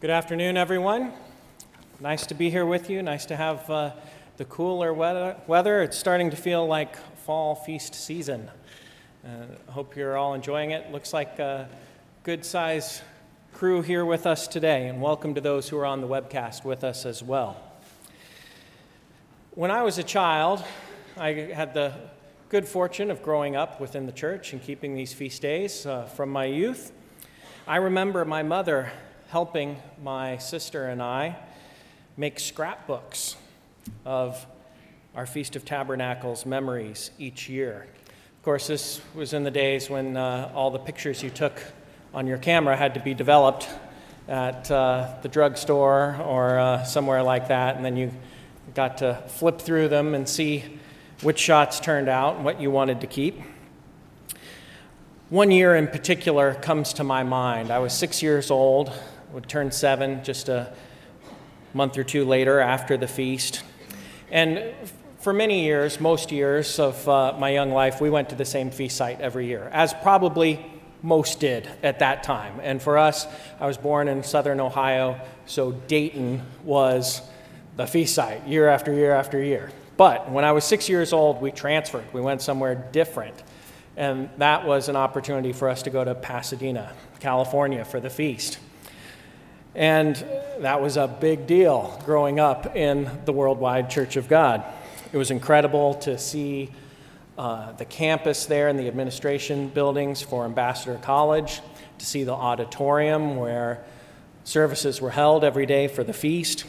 Good afternoon, everyone. Nice to be here with you. Nice to have uh, the cooler weather. It's starting to feel like fall feast season. Uh, hope you're all enjoying it. Looks like a good size crew here with us today, and welcome to those who are on the webcast with us as well. When I was a child, I had the good fortune of growing up within the church and keeping these feast days uh, from my youth. I remember my mother helping my sister and I make scrapbooks of our Feast of Tabernacles memories each year. Of course, this was in the days when uh, all the pictures you took on your camera had to be developed at uh, the drugstore or uh, somewhere like that, and then you got to flip through them and see which shots turned out and what you wanted to keep. One year in particular comes to my mind. I was six years old would turn seven just a month or two later after the feast. And for many years, most years of uh, my young life, we went to the same feast site every year, as probably most did at that time. And for us, I was born in southern Ohio, so Dayton was the feast site year after year after year. But when I was six years old, we transferred. We went somewhere different. And that was an opportunity for us to go to Pasadena, California for the feast. And that was a big deal growing up in the Worldwide Church of God. It was incredible to see uh, the campus there and the administration buildings for Ambassador College, to see the auditorium where services were held every day for the feast.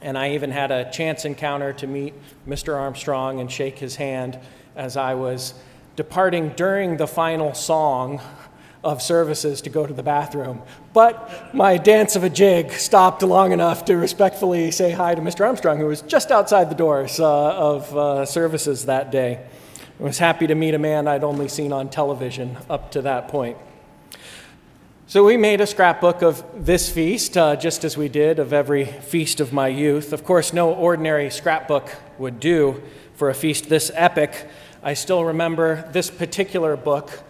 And I even had a chance encounter to meet Mr. Armstrong and shake his hand as I was departing during the final song of services to go to the bathroom. But my dance of a jig stopped long enough to respectfully say hi to Mr. Armstrong, who was just outside the doors uh, of uh, services that day. I was happy to meet a man I'd only seen on television up to that point. So we made a scrapbook of this feast, uh, just as we did of every feast of my youth. Of course, no ordinary scrapbook would do for a feast this epic. I still remember this particular book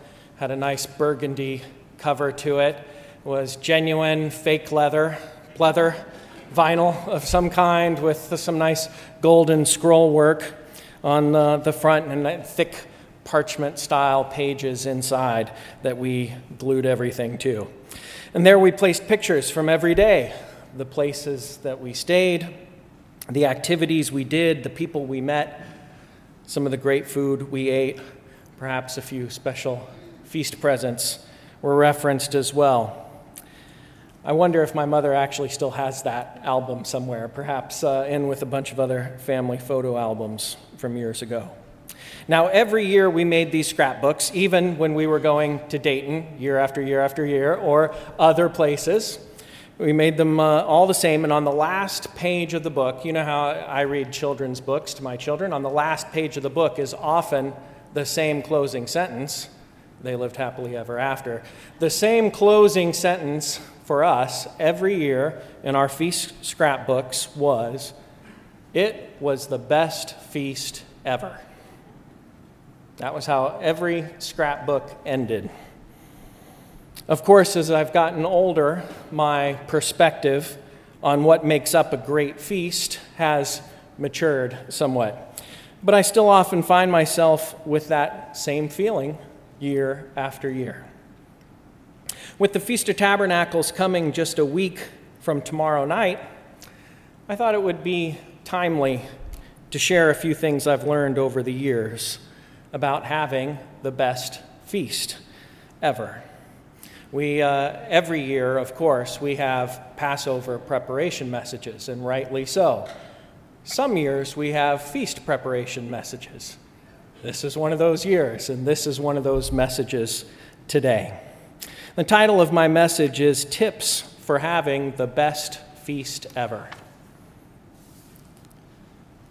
had a nice burgundy cover to it. it was genuine fake leather, leather, vinyl of some kind with some nice golden scroll work on uh, the front and thick parchment style pages inside that we glued everything to. And there we placed pictures from every day the places that we stayed, the activities we did, the people we met, some of the great food we ate, perhaps a few special feast presents were referenced as well. I wonder if my mother actually still has that album somewhere, perhaps uh, in with a bunch of other family photo albums from years ago. Now, every year we made these scrapbooks, even when we were going to Dayton year after year after year or other places. We made them uh, all the same, and on the last page of the book, you know how I read children's books to my children? On the last page of the book is often the same closing sentence they lived happily ever after. The same closing sentence for us every year in our feast scrapbooks was It was the best feast ever. That was how every scrapbook ended. Of course, as I've gotten older, my perspective on what makes up a great feast has matured somewhat. But I still often find myself with that same feeling year after year. With the Feast of Tabernacles coming just a week from tomorrow night, I thought it would be timely to share a few things I've learned over the years about having the best feast ever. We, uh, every year, of course, we have Passover preparation messages, and rightly so. Some years we have feast preparation messages. This is one of those years, and this is one of those messages today. The title of my message is Tips for Having the Best Feast Ever.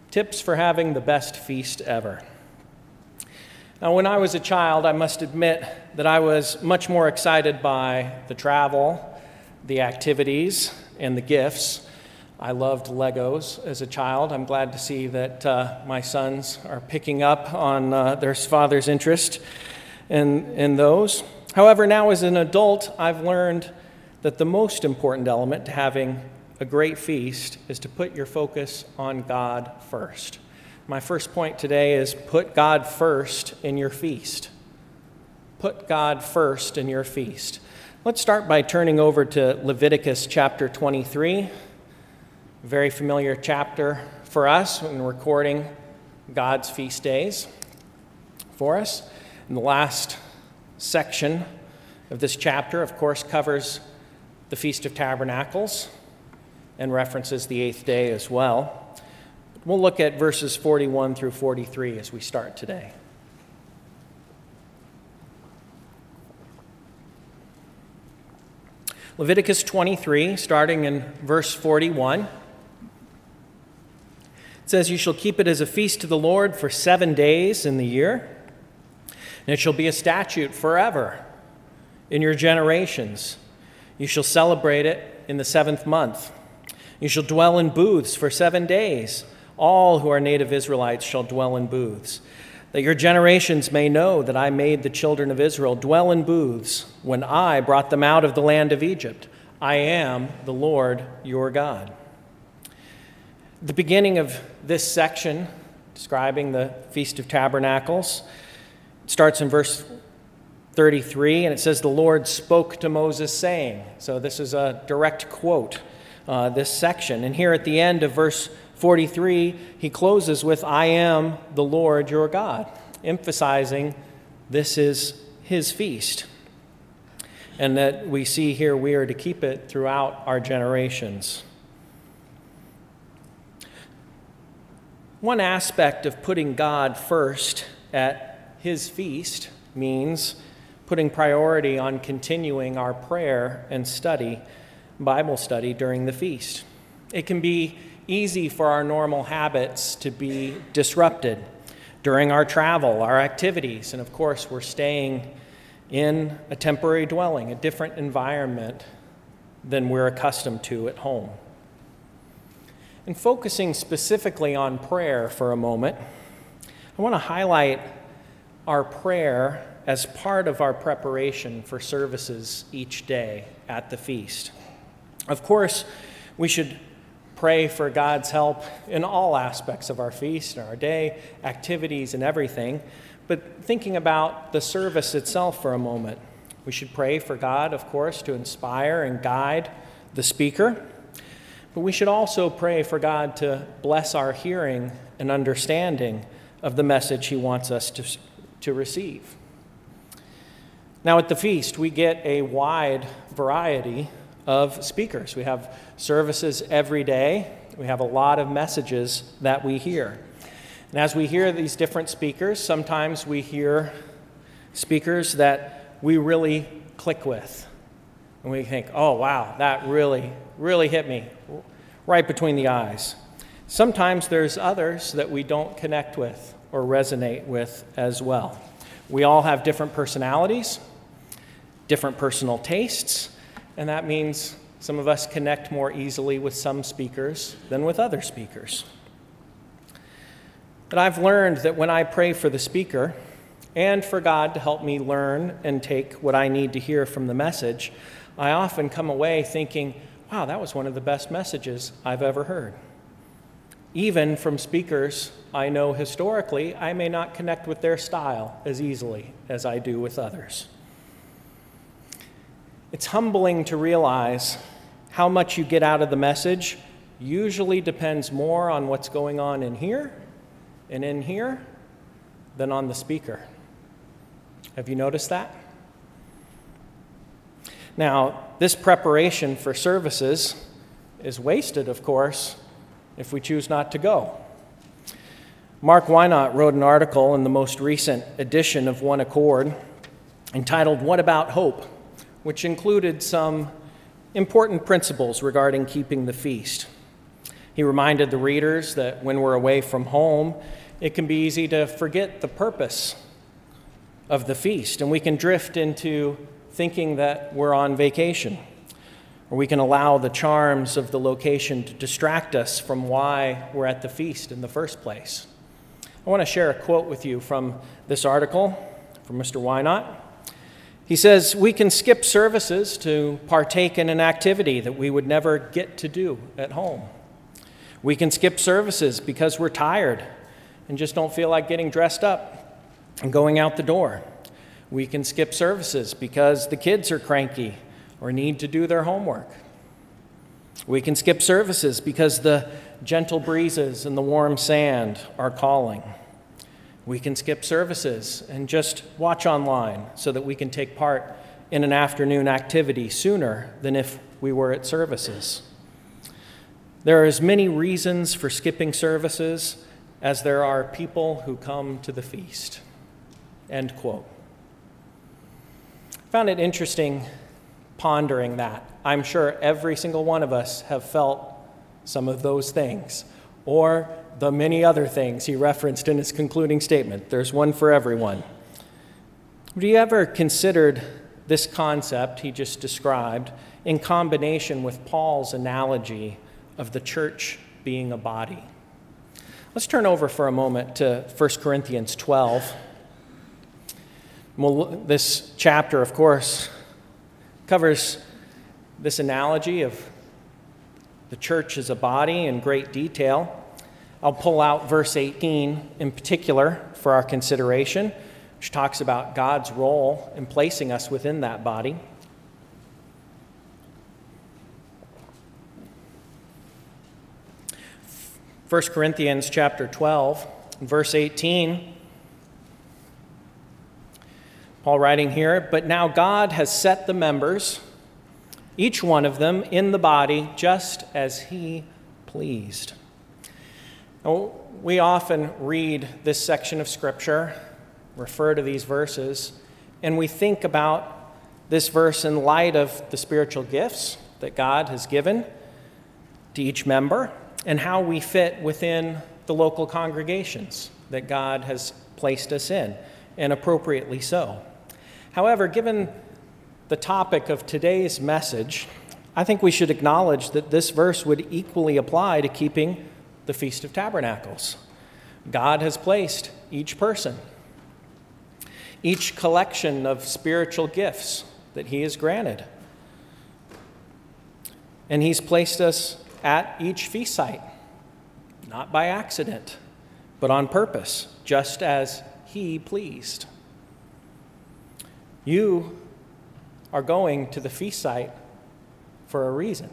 Tips for Having the Best Feast Ever. Now, when I was a child, I must admit that I was much more excited by the travel, the activities, and the gifts I loved Legos as a child. I'm glad to see that uh, my sons are picking up on uh, their father's interest in, in those. However, now as an adult, I've learned that the most important element to having a great feast is to put your focus on God first. My first point today is put God first in your feast. Put God first in your feast. Let's start by turning over to Leviticus chapter 23, a very familiar chapter for us when recording God's feast days for us. And the last section of this chapter, of course, covers the Feast of Tabernacles and references the eighth day as well. We'll look at verses 41 through 43 as we start today. Leviticus 23, starting in verse 41. Says, You shall keep it as a feast to the Lord for seven days in the year, and it shall be a statute forever in your generations. You shall celebrate it in the seventh month. You shall dwell in booths for seven days. All who are native Israelites shall dwell in booths, that your generations may know that I made the children of Israel dwell in booths when I brought them out of the land of Egypt. I am the Lord your God. The beginning of this section, describing the Feast of Tabernacles, starts in verse 33, and it says, The Lord spoke to Moses, saying. So this is a direct quote, uh, this section. And here at the end of verse 43, he closes with, I am the Lord your God, emphasizing this is his feast. And that we see here we are to keep it throughout our generations. One aspect of putting God first at his feast means putting priority on continuing our prayer and study, Bible study during the feast. It can be easy for our normal habits to be disrupted during our travel, our activities, and of course, we're staying in a temporary dwelling, a different environment than we're accustomed to at home. And focusing specifically on prayer for a moment, I want to highlight our prayer as part of our preparation for services each day at the feast. Of course, we should pray for God's help in all aspects of our feast and our day, activities, and everything. But thinking about the service itself for a moment, we should pray for God, of course, to inspire and guide the speaker. But we should also pray for God to bless our hearing and understanding of the message He wants us to, to receive. Now, at the feast, we get a wide variety of speakers. We have services every day, we have a lot of messages that we hear. And as we hear these different speakers, sometimes we hear speakers that we really click with. And we think, oh, wow, that really, really hit me right between the eyes. Sometimes there's others that we don't connect with or resonate with as well. We all have different personalities, different personal tastes, and that means some of us connect more easily with some speakers than with other speakers. But I've learned that when I pray for the speaker and for God to help me learn and take what I need to hear from the message, I often come away thinking, wow, that was one of the best messages I've ever heard. Even from speakers I know historically, I may not connect with their style as easily as I do with others. It's humbling to realize how much you get out of the message usually depends more on what's going on in here and in here than on the speaker. Have you noticed that? Now, this preparation for services is wasted, of course, if we choose not to go. Mark Wynot wrote an article in the most recent edition of One Accord entitled, What About Hope? which included some important principles regarding keeping the feast. He reminded the readers that when we're away from home, it can be easy to forget the purpose of the feast, and we can drift into thinking that we're on vacation, or we can allow the charms of the location to distract us from why we're at the feast in the first place. I want to share a quote with you from this article from Mr. Wynot. He says we can skip services to partake in an activity that we would never get to do at home. We can skip services because we're tired and just don't feel like getting dressed up and going out the door. We can skip services because the kids are cranky or need to do their homework. We can skip services because the gentle breezes and the warm sand are calling. We can skip services and just watch online so that we can take part in an afternoon activity sooner than if we were at services. There are as many reasons for skipping services as there are people who come to the feast. End quote. Found it interesting pondering that. I'm sure every single one of us have felt some of those things or the many other things he referenced in his concluding statement. There's one for everyone. Have you ever considered this concept he just described in combination with Paul's analogy of the church being a body? Let's turn over for a moment to 1 Corinthians 12. Well, this chapter, of course, covers this analogy of the church as a body in great detail. I'll pull out verse 18 in particular for our consideration, which talks about God's role in placing us within that body. First Corinthians chapter 12, verse 18. Paul writing here, but now God has set the members, each one of them, in the body just as he pleased. Now, we often read this section of Scripture, refer to these verses, and we think about this verse in light of the spiritual gifts that God has given to each member and how we fit within the local congregations that God has placed us in, and appropriately so. However, given the topic of today's message, I think we should acknowledge that this verse would equally apply to keeping the Feast of Tabernacles. God has placed each person, each collection of spiritual gifts that He has granted. And He's placed us at each feast site, not by accident, but on purpose, just as He pleased. You are going to the feast site for a reason,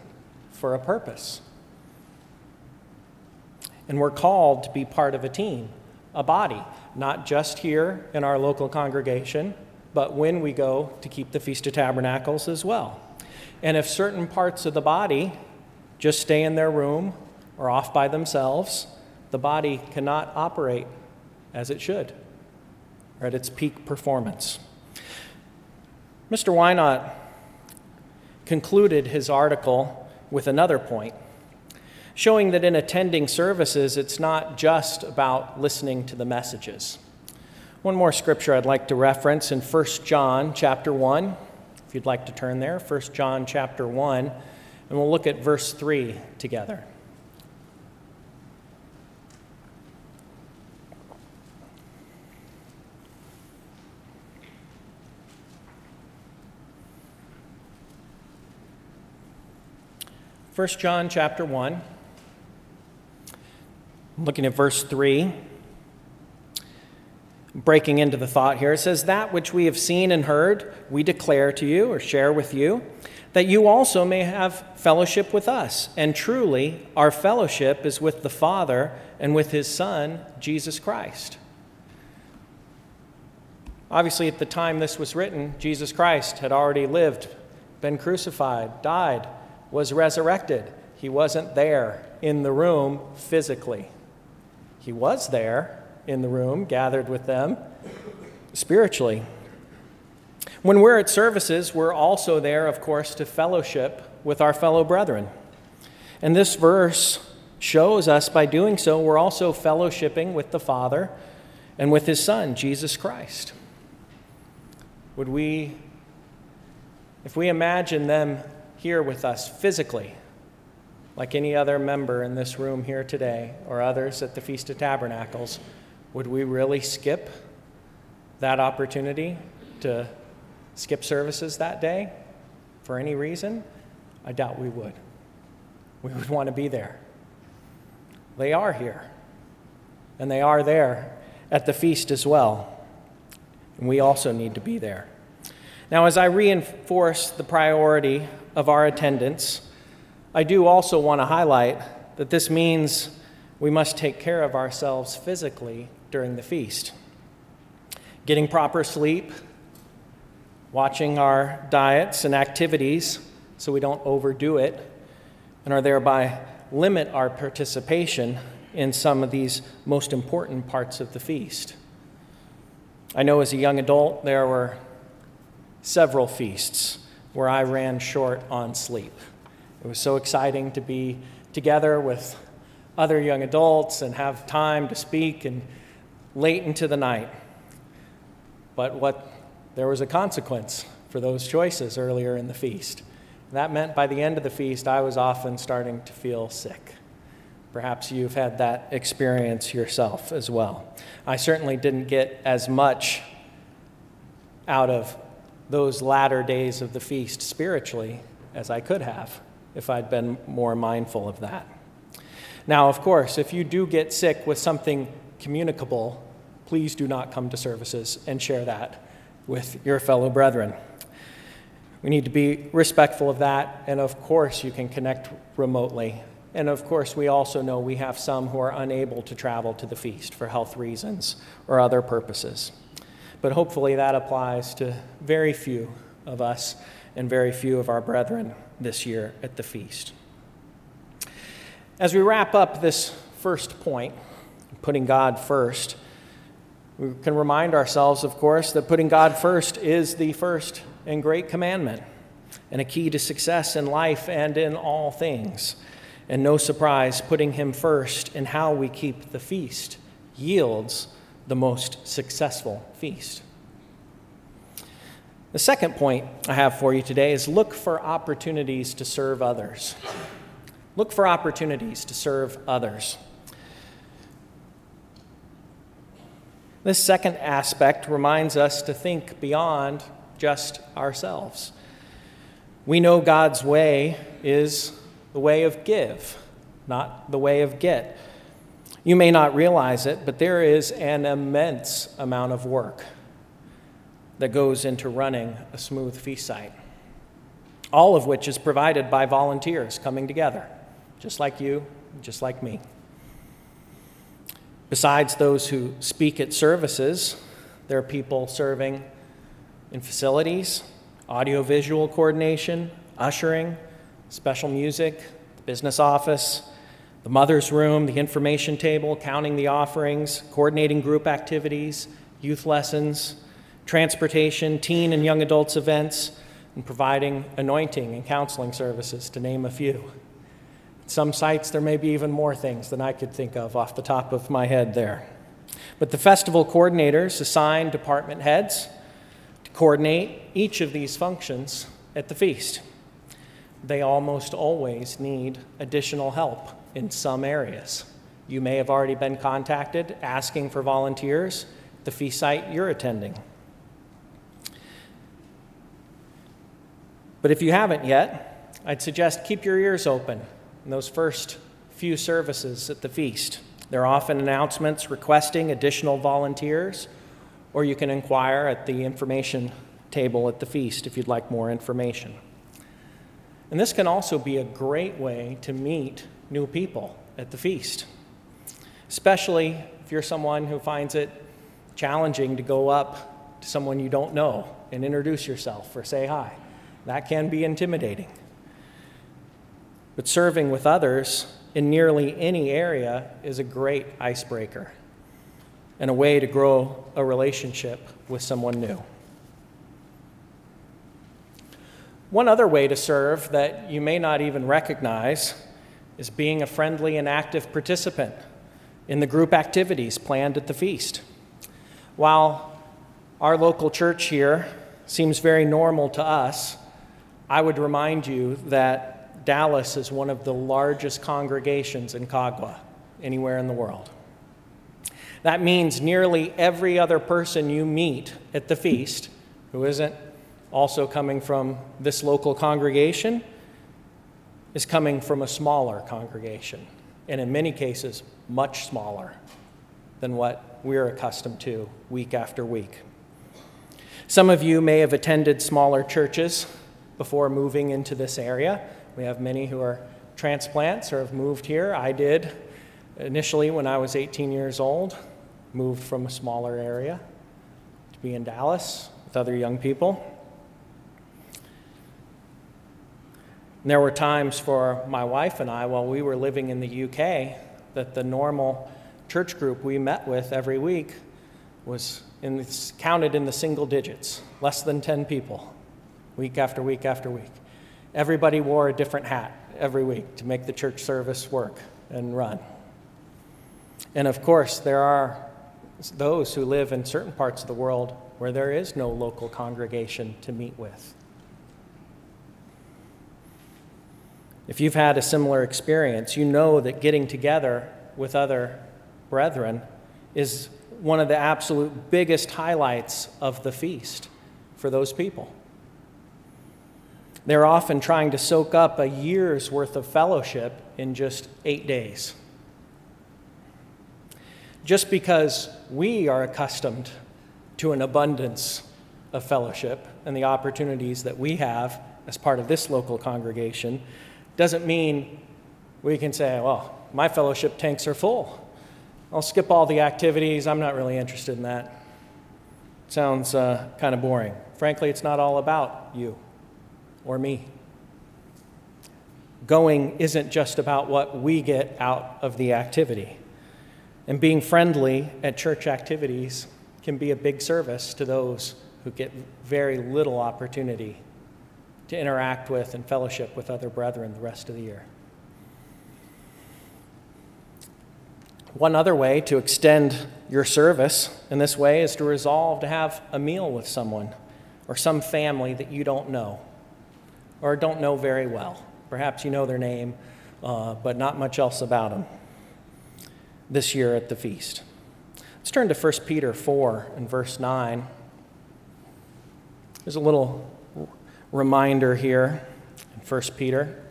for a purpose. And we're called to be part of a team, a body, not just here in our local congregation, but when we go to keep the Feast of Tabernacles as well. And if certain parts of the body just stay in their room or off by themselves, the body cannot operate as it should or at its peak performance. Mr. Wynot concluded his article with another point showing that in attending services, it's not just about listening to the messages. One more scripture I'd like to reference in 1 John chapter 1, if you'd like to turn there, 1 John chapter 1, and we'll look at verse 3 together. First John chapter 1 looking at verse 3, breaking into the thought here, it says, That which we have seen and heard, we declare to you or share with you, that you also may have fellowship with us. And truly, our fellowship is with the Father and with his Son, Jesus Christ. Obviously, at the time this was written, Jesus Christ had already lived, been crucified, died, was resurrected. He wasn't there in the room physically. He was there in the room, gathered with them spiritually. When we're at services, we're also there, of course, to fellowship with our fellow brethren. And this verse shows us by doing so, we're also fellowshipping with the Father and with His Son, Jesus Christ. Would we, if we imagine them here with us physically, like any other member in this room here today or others at the Feast of Tabernacles, would we really skip that opportunity to skip services that day for any reason, I doubt we would. We would want to be there. They are here, and they are there at the feast as well. And we also need to be there. Now, as I reinforce the priority of our attendance, I do also want to highlight that this means we must take care of ourselves physically during the feast. Getting proper sleep, watching our diets and activities so we don't overdo it, and are thereby limit our participation in some of these most important parts of the feast. I know as a young adult there were several feasts where I ran short on sleep. It was so exciting to be together with other young adults and have time to speak and late into the night. But what there was a consequence for those choices earlier in the feast. That meant by the end of the feast, I was often starting to feel sick. Perhaps you've had that experience yourself as well. I certainly didn't get as much out of those latter days of the feast spiritually as I could have if I'd been more mindful of that. Now, of course, if you do get sick with something communicable, please do not come to services and share that with your fellow brethren. We need to be respectful of that, and of course, you can connect remotely. And of course, we also know we have some who are unable to travel to the feast for health reasons or other purposes. But hopefully, that applies to very few of us and very few of our brethren this year at the feast. As we wrap up this first point, putting God first, we can remind ourselves, of course, that putting God first is the first and great commandment and a key to success in life and in all things. And no surprise, putting Him first in how we keep the feast yields the most successful feast. The second point I have for you today is look for opportunities to serve others. Look for opportunities to serve others. This second aspect reminds us to think beyond just ourselves. We know God's way is the way of give, not the way of get. You may not realize it, but there is an immense amount of work that goes into running a smooth feast site, all of which is provided by volunteers coming together, just like you, just like me. Besides those who speak at services, there are people serving in facilities, audiovisual coordination, ushering, special music, the business office, the mother's room, the information table, counting the offerings, coordinating group activities, youth lessons, transportation, teen and young adults events, and providing anointing and counseling services, to name a few. At Some sites, there may be even more things than I could think of off the top of my head there. But the festival coordinators assign department heads to coordinate each of these functions at the feast. They almost always need additional help in some areas. You may have already been contacted asking for volunteers at the feast site you're attending. But if you haven't yet, I'd suggest keep your ears open in those first few services at the feast. There are often announcements requesting additional volunteers, or you can inquire at the information table at the feast if you'd like more information. And this can also be a great way to meet new people at the feast, especially if you're someone who finds it challenging to go up to someone you don't know and introduce yourself or say hi. That can be intimidating. But serving with others in nearly any area is a great icebreaker and a way to grow a relationship with someone new. One other way to serve that you may not even recognize is being a friendly and active participant in the group activities planned at the feast. While our local church here seems very normal to us, I would remind you that Dallas is one of the largest congregations in COGWA anywhere in the world. That means nearly every other person you meet at the feast who isn't also coming from this local congregation, is coming from a smaller congregation, and in many cases, much smaller than what we're accustomed to week after week. Some of you may have attended smaller churches before moving into this area. We have many who are transplants or have moved here. I did initially when I was 18 years old, moved from a smaller area to be in Dallas with other young people. And there were times for my wife and I while we were living in the UK that the normal church group we met with every week was in, counted in the single digits, less than 10 people, week after week after week. Everybody wore a different hat every week to make the church service work and run. And of course, there are those who live in certain parts of the world where there is no local congregation to meet with. If you've had a similar experience, you know that getting together with other brethren is one of the absolute biggest highlights of the feast for those people. They're often trying to soak up a year's worth of fellowship in just eight days. Just because we are accustomed to an abundance of fellowship and the opportunities that we have as part of this local congregation doesn't mean we can say, well, my fellowship tanks are full. I'll skip all the activities. I'm not really interested in that. Sounds uh, kind of boring. Frankly, it's not all about you or me. Going isn't just about what we get out of the activity. And being friendly at church activities can be a big service to those who get very little opportunity to interact with and fellowship with other brethren the rest of the year. One other way to extend your service in this way is to resolve to have a meal with someone or some family that you don't know or don't know very well. Perhaps you know their name, uh, but not much else about them this year at the feast. Let's turn to 1 Peter 4 and verse 9. There's a little reminder here in 1 Peter.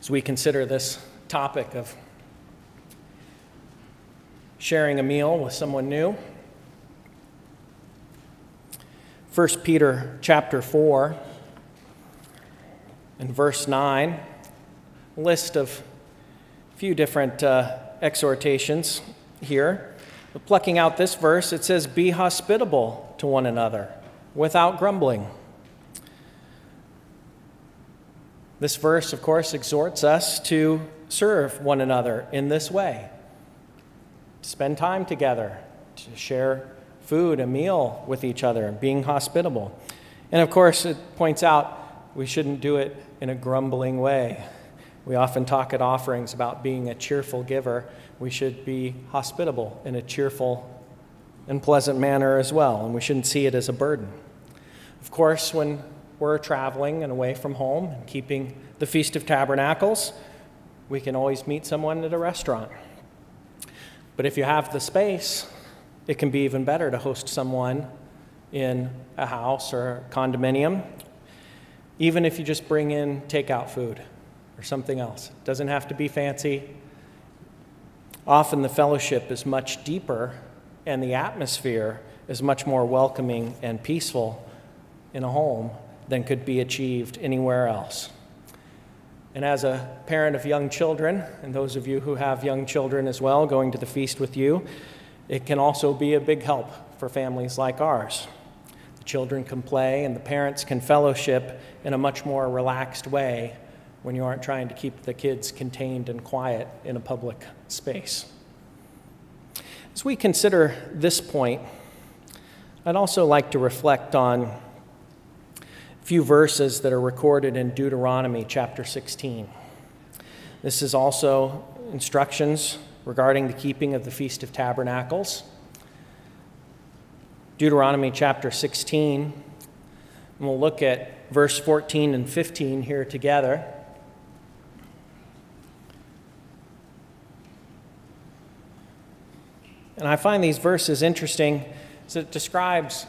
As we consider this topic of sharing a meal with someone new. 1 Peter chapter 4 and verse 9, list of a few different uh, exhortations here. Plucking out this verse, it says, Be hospitable to one another without grumbling. This verse, of course, exhorts us to serve one another in this way, to spend time together, to share food, a meal with each other, being hospitable. And of course, it points out we shouldn't do it in a grumbling way. We often talk at offerings about being a cheerful giver we should be hospitable in a cheerful and pleasant manner as well, and we shouldn't see it as a burden. Of course, when we're traveling and away from home and keeping the Feast of Tabernacles, we can always meet someone at a restaurant. But if you have the space, it can be even better to host someone in a house or a condominium, even if you just bring in takeout food or something else. It doesn't have to be fancy, Often the fellowship is much deeper and the atmosphere is much more welcoming and peaceful in a home than could be achieved anywhere else. And as a parent of young children, and those of you who have young children as well going to the feast with you, it can also be a big help for families like ours. The children can play and the parents can fellowship in a much more relaxed way when you aren't trying to keep the kids contained and quiet in a public space. As we consider this point, I'd also like to reflect on a few verses that are recorded in Deuteronomy chapter 16. This is also instructions regarding the keeping of the Feast of Tabernacles. Deuteronomy chapter 16, and we'll look at verse 14 and 15 here together. And I find these verses interesting as it describes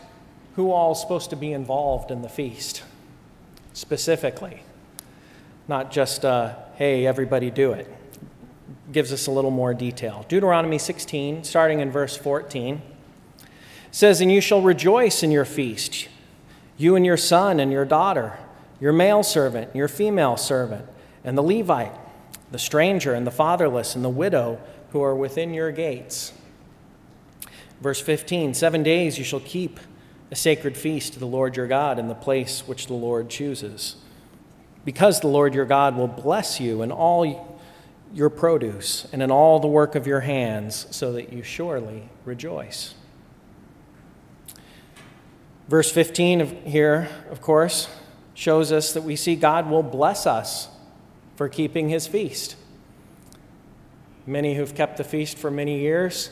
who all is supposed to be involved in the feast specifically, not just, uh, hey, everybody do it. Gives us a little more detail. Deuteronomy 16, starting in verse 14, says, And you shall rejoice in your feast, you and your son and your daughter, your male servant, your female servant, and the Levite, the stranger and the fatherless, and the widow who are within your gates. Verse 15 Seven days you shall keep a sacred feast to the Lord your God in the place which the Lord chooses. Because the Lord your God will bless you in all your produce and in all the work of your hands, so that you surely rejoice. Verse 15 of here, of course, shows us that we see God will bless us for keeping his feast. Many who've kept the feast for many years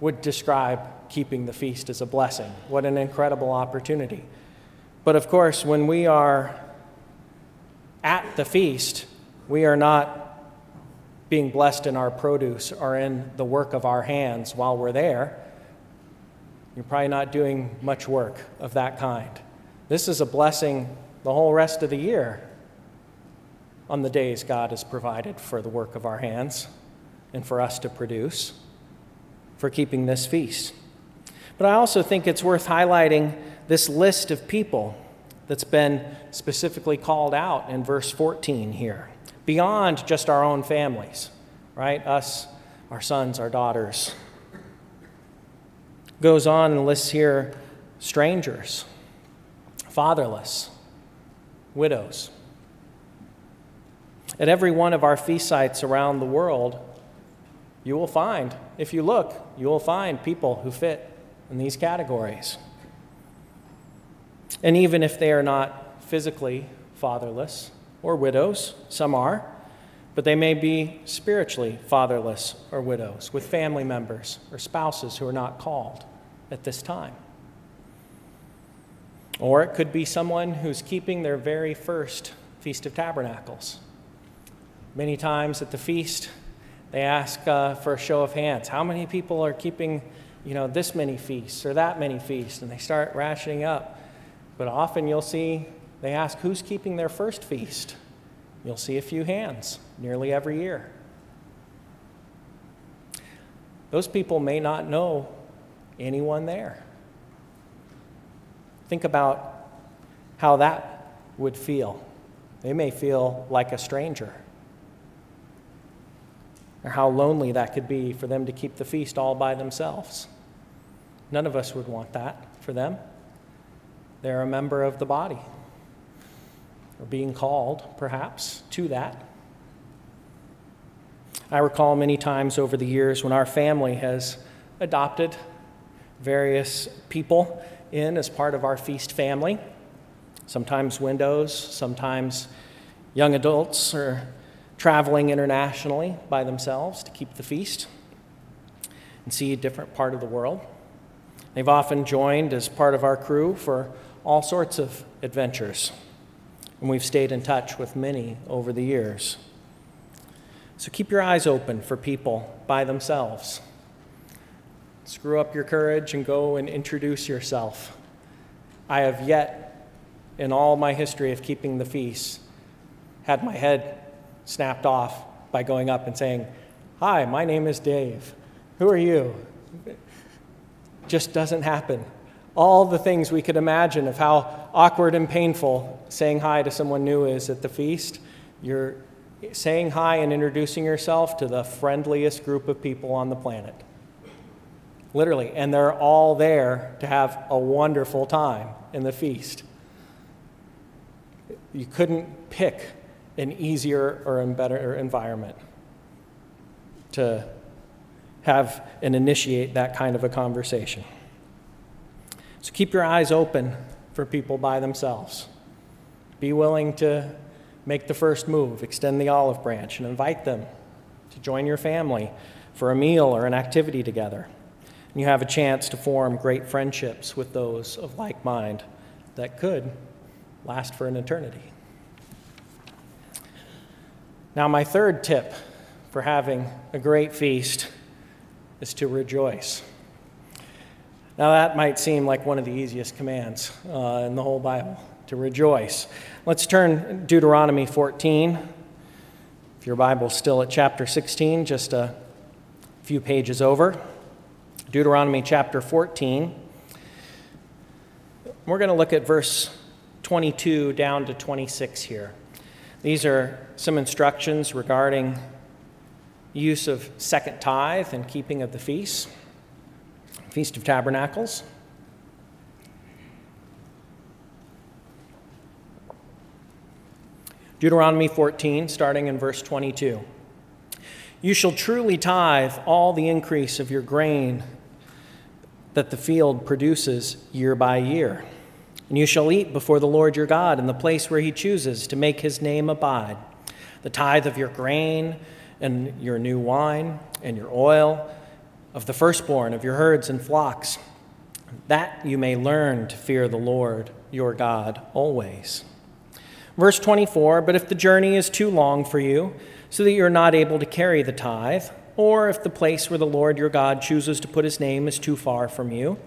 would describe keeping the feast as a blessing. What an incredible opportunity. But of course, when we are at the feast, we are not being blessed in our produce or in the work of our hands while we're there. You're probably not doing much work of that kind. This is a blessing the whole rest of the year on the days God has provided for the work of our hands and for us to produce for keeping this feast. But I also think it's worth highlighting this list of people that's been specifically called out in verse 14 here, beyond just our own families, right? Us, our sons, our daughters. Goes on and lists here strangers, fatherless, widows. At every one of our feast sites around the world, you will find, if you look, you will find people who fit in these categories. And even if they are not physically fatherless or widows, some are, but they may be spiritually fatherless or widows with family members or spouses who are not called at this time. Or it could be someone who's keeping their very first Feast of Tabernacles. Many times at the feast, they ask uh, for a show of hands. How many people are keeping you know, this many feasts or that many feasts, and they start rationing up. But often you'll see they ask who's keeping their first feast. You'll see a few hands nearly every year. Those people may not know anyone there. Think about how that would feel. They may feel like a stranger or how lonely that could be for them to keep the feast all by themselves. None of us would want that for them. They're a member of the body, or being called, perhaps, to that. I recall many times over the years when our family has adopted various people in as part of our feast family. Sometimes windows, sometimes young adults are traveling internationally by themselves to keep the feast and see a different part of the world. They've often joined as part of our crew for all sorts of adventures, and we've stayed in touch with many over the years. So keep your eyes open for people by themselves. Screw up your courage and go and introduce yourself. I have yet, in all my history of keeping the feast, had my head snapped off by going up and saying, Hi, my name is Dave. Who are you? just doesn't happen. All the things we could imagine of how awkward and painful saying hi to someone new is at the feast, you're saying hi and introducing yourself to the friendliest group of people on the planet. Literally. And they're all there to have a wonderful time in the feast. You couldn't pick an easier or a better environment to have and initiate that kind of a conversation. So keep your eyes open for people by themselves. Be willing to make the first move, extend the olive branch, and invite them to join your family for a meal or an activity together. And you have a chance to form great friendships with those of like mind that could last for an eternity. Now, my third tip for having a great feast is to rejoice. Now, that might seem like one of the easiest commands uh, in the whole Bible to rejoice. Let's turn Deuteronomy 14. If your Bible's still at chapter 16, just a few pages over. Deuteronomy chapter 14. We're going to look at verse 22 down to 26 here. These are some instructions regarding use of second tithe and keeping of the feast, Feast of Tabernacles. Deuteronomy 14, starting in verse 22. You shall truly tithe all the increase of your grain that the field produces year by year. And you shall eat before the Lord your God in the place where he chooses to make his name abide. The tithe of your grain and your new wine and your oil, of the firstborn of your herds and flocks, that you may learn to fear the Lord your God always. Verse 24 But if the journey is too long for you, so that you're not able to carry the tithe, or if the place where the Lord your God chooses to put his name is too far from you,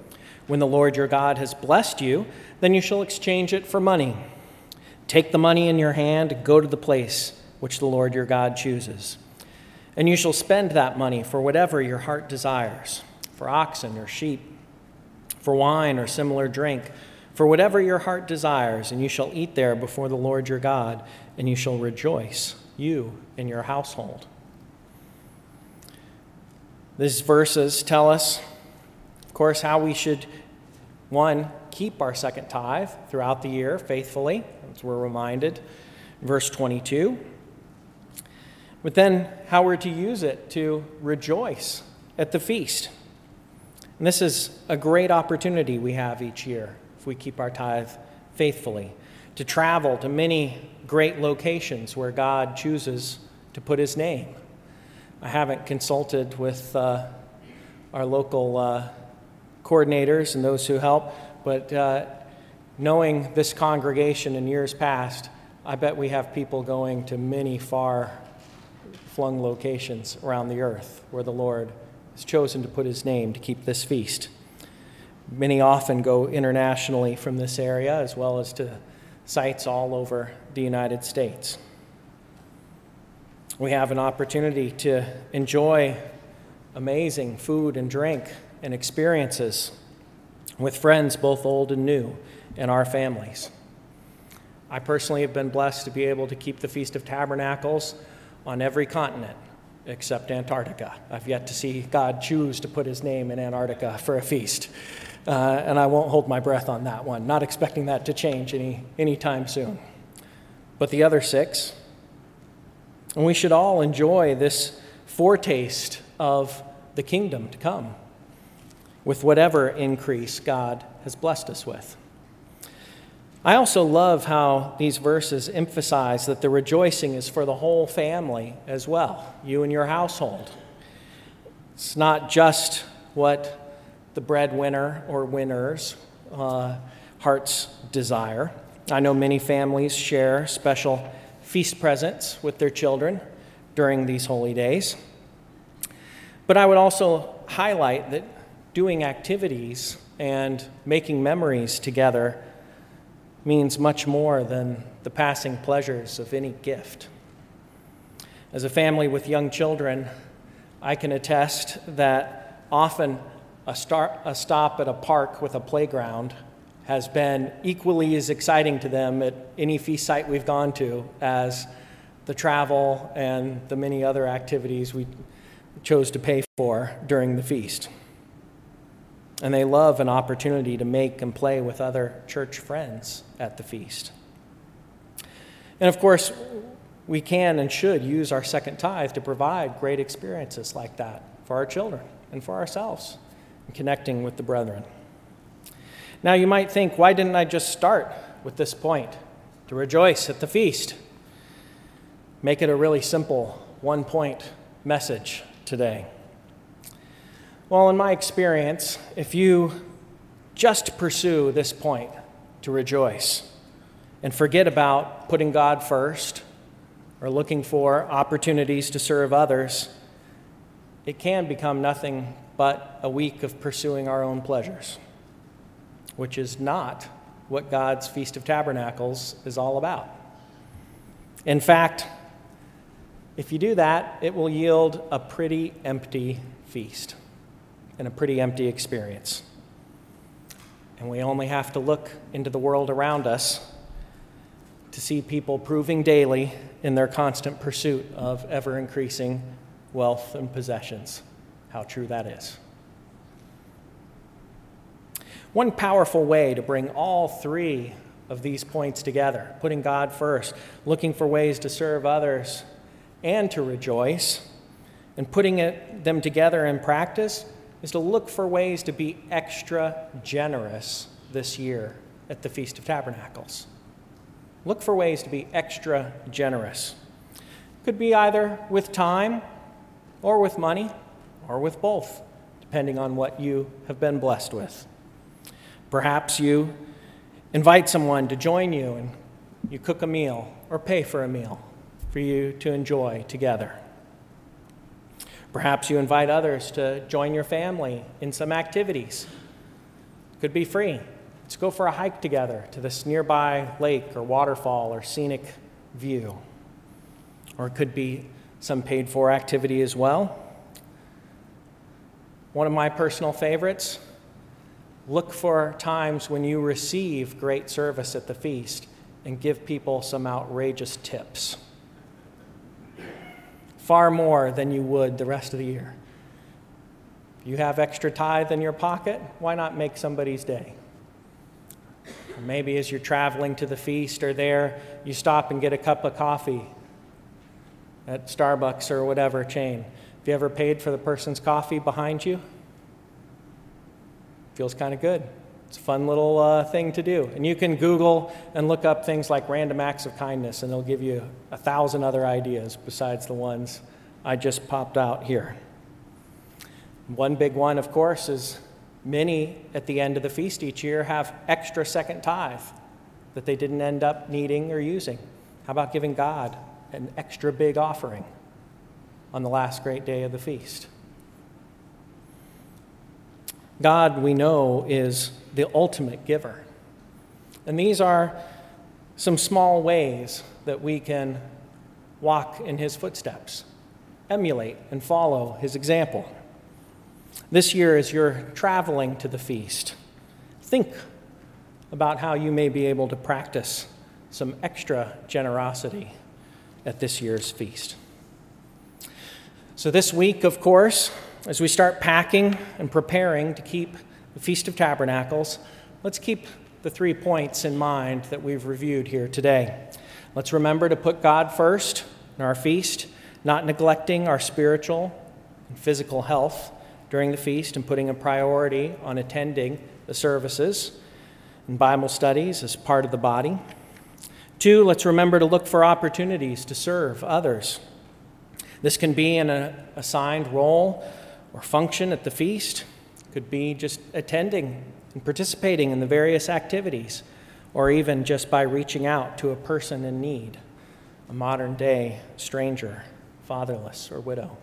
when the Lord your God has blessed you, then you shall exchange it for money. Take the money in your hand and go to the place which the Lord your God chooses. And you shall spend that money for whatever your heart desires for oxen or sheep, for wine or similar drink, for whatever your heart desires, and you shall eat there before the Lord your God, and you shall rejoice, you and your household. These verses tell us, course, how we should, one, keep our second tithe throughout the year faithfully, as we're reminded. Verse 22. But then, how we're to use it to rejoice at the feast. And this is a great opportunity we have each year if we keep our tithe faithfully to travel to many great locations where God chooses to put his name. I haven't consulted with uh, our local uh, coordinators and those who help, but uh, knowing this congregation in years past, I bet we have people going to many far flung locations around the earth where the Lord has chosen to put his name to keep this feast. Many often go internationally from this area as well as to sites all over the United States. We have an opportunity to enjoy amazing food and drink and experiences with friends, both old and new, in our families. I personally have been blessed to be able to keep the Feast of Tabernacles on every continent except Antarctica. I've yet to see God choose to put his name in Antarctica for a feast. Uh, and I won't hold my breath on that one, not expecting that to change any anytime soon. But the other six, and we should all enjoy this foretaste of the kingdom to come with whatever increase God has blessed us with. I also love how these verses emphasize that the rejoicing is for the whole family as well, you and your household. It's not just what the breadwinner or winners' uh, hearts desire. I know many families share special feast presents with their children during these holy days. But I would also highlight that doing activities and making memories together means much more than the passing pleasures of any gift. As a family with young children, I can attest that often a, a stop at a park with a playground has been equally as exciting to them at any feast site we've gone to as the travel and the many other activities we chose to pay for during the feast. And they love an opportunity to make and play with other church friends at the feast. And of course, we can and should use our second tithe to provide great experiences like that for our children and for ourselves in connecting with the brethren. Now, you might think, why didn't I just start with this point to rejoice at the feast? Make it a really simple one point message today. Well, in my experience, if you just pursue this point to rejoice and forget about putting God first or looking for opportunities to serve others, it can become nothing but a week of pursuing our own pleasures, which is not what God's Feast of Tabernacles is all about. In fact, if you do that, it will yield a pretty empty feast and a pretty empty experience. And we only have to look into the world around us to see people proving daily in their constant pursuit of ever increasing wealth and possessions how true that is. One powerful way to bring all three of these points together, putting God first, looking for ways to serve others, and to rejoice, and putting it, them together in practice, is to look for ways to be extra generous this year at the Feast of Tabernacles. Look for ways to be extra generous. Could be either with time or with money or with both, depending on what you have been blessed with. Perhaps you invite someone to join you and you cook a meal or pay for a meal for you to enjoy together. Perhaps you invite others to join your family in some activities. Could be free. Let's go for a hike together to this nearby lake or waterfall or scenic view. Or it could be some paid for activity as well. One of my personal favorites look for times when you receive great service at the feast and give people some outrageous tips. Far more than you would the rest of the year. If you have extra tithe in your pocket, why not make somebody's day? Or maybe as you're traveling to the feast or there, you stop and get a cup of coffee at Starbucks or whatever chain. Have you ever paid for the person's coffee behind you? Feels kind of good. It's a fun little uh, thing to do. And you can Google and look up things like random acts of kindness, and they'll give you a thousand other ideas besides the ones I just popped out here. One big one, of course, is many at the end of the feast each year have extra second tithe that they didn't end up needing or using. How about giving God an extra big offering on the last great day of the feast? God, we know, is the ultimate giver. And these are some small ways that we can walk in his footsteps, emulate and follow his example. This year, as you're traveling to the feast, think about how you may be able to practice some extra generosity at this year's feast. So, this week, of course, as we start packing and preparing to keep the Feast of Tabernacles, let's keep the three points in mind that we've reviewed here today. Let's remember to put God first in our feast, not neglecting our spiritual and physical health during the feast and putting a priority on attending the services and Bible studies as part of the body. Two, let's remember to look for opportunities to serve others. This can be in an assigned role or function at the feast, could be just attending and participating in the various activities, or even just by reaching out to a person in need, a modern day stranger, fatherless, or widow.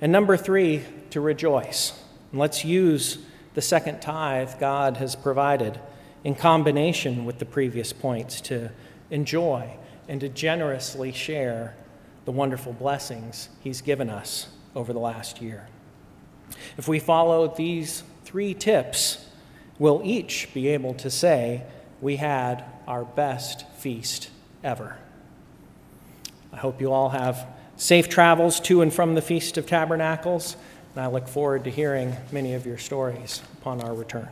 And number three, to rejoice. And let's use the second tithe God has provided in combination with the previous points to enjoy and to generously share the wonderful blessings He's given us over the last year. If we follow these three tips, we'll each be able to say we had our best feast ever. I hope you all have safe travels to and from the Feast of Tabernacles, and I look forward to hearing many of your stories upon our return.